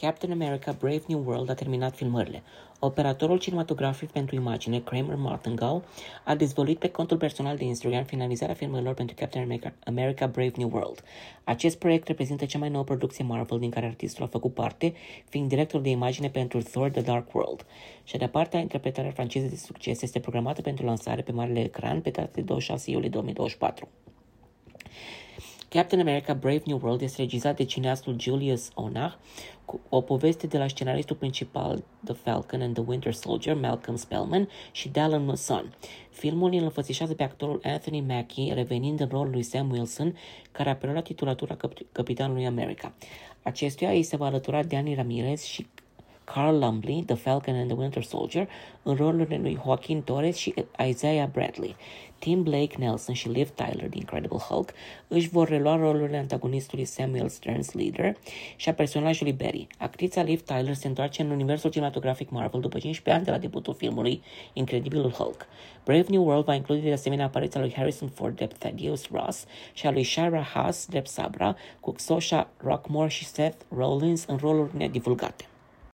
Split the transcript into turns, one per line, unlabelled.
Captain America Brave New World a terminat filmările. Operatorul cinematografic pentru imagine, Kramer Martingale, a dezvăluit pe contul personal de Instagram finalizarea filmărilor pentru Captain America, America Brave New World. Acest proiect reprezintă cea mai nouă producție Marvel din care artistul a făcut parte, fiind director de imagine pentru Thor The Dark World. Și de partea interpretarea franceză de succes este programată pentru lansare pe marele ecran pe data de 26 iulie 2024. Captain America Brave New World este regizat de cineastul Julius Onah, cu o poveste de la scenaristul principal The Falcon and the Winter Soldier, Malcolm Spellman, și Dallin Mason. Filmul îl înfățișează pe actorul Anthony Mackie, revenind în rolul lui Sam Wilson, care a preluat titulatura cap- Capitanului America. Acestuia îi se va alătura Danny Ramirez și Carl Lumbly, The Falcon and the Winter Soldier, în rolurile lui Joaquin Torres și Isaiah Bradley. Tim Blake Nelson și Liv Tyler din Incredible Hulk își vor relua rolurile antagonistului Samuel Stearns Leader și a personajului Barry. Actrița Liv Tyler se întoarce în universul cinematografic Marvel după 15 ani de la debutul filmului Incredibilul Hulk. Brave New World va include de asemenea apariția lui Harrison Ford de Thaddeus Ross și a lui Shara Haas de Sabra, cu Xosha Rockmore și Seth Rollins în roluri nedivulgate.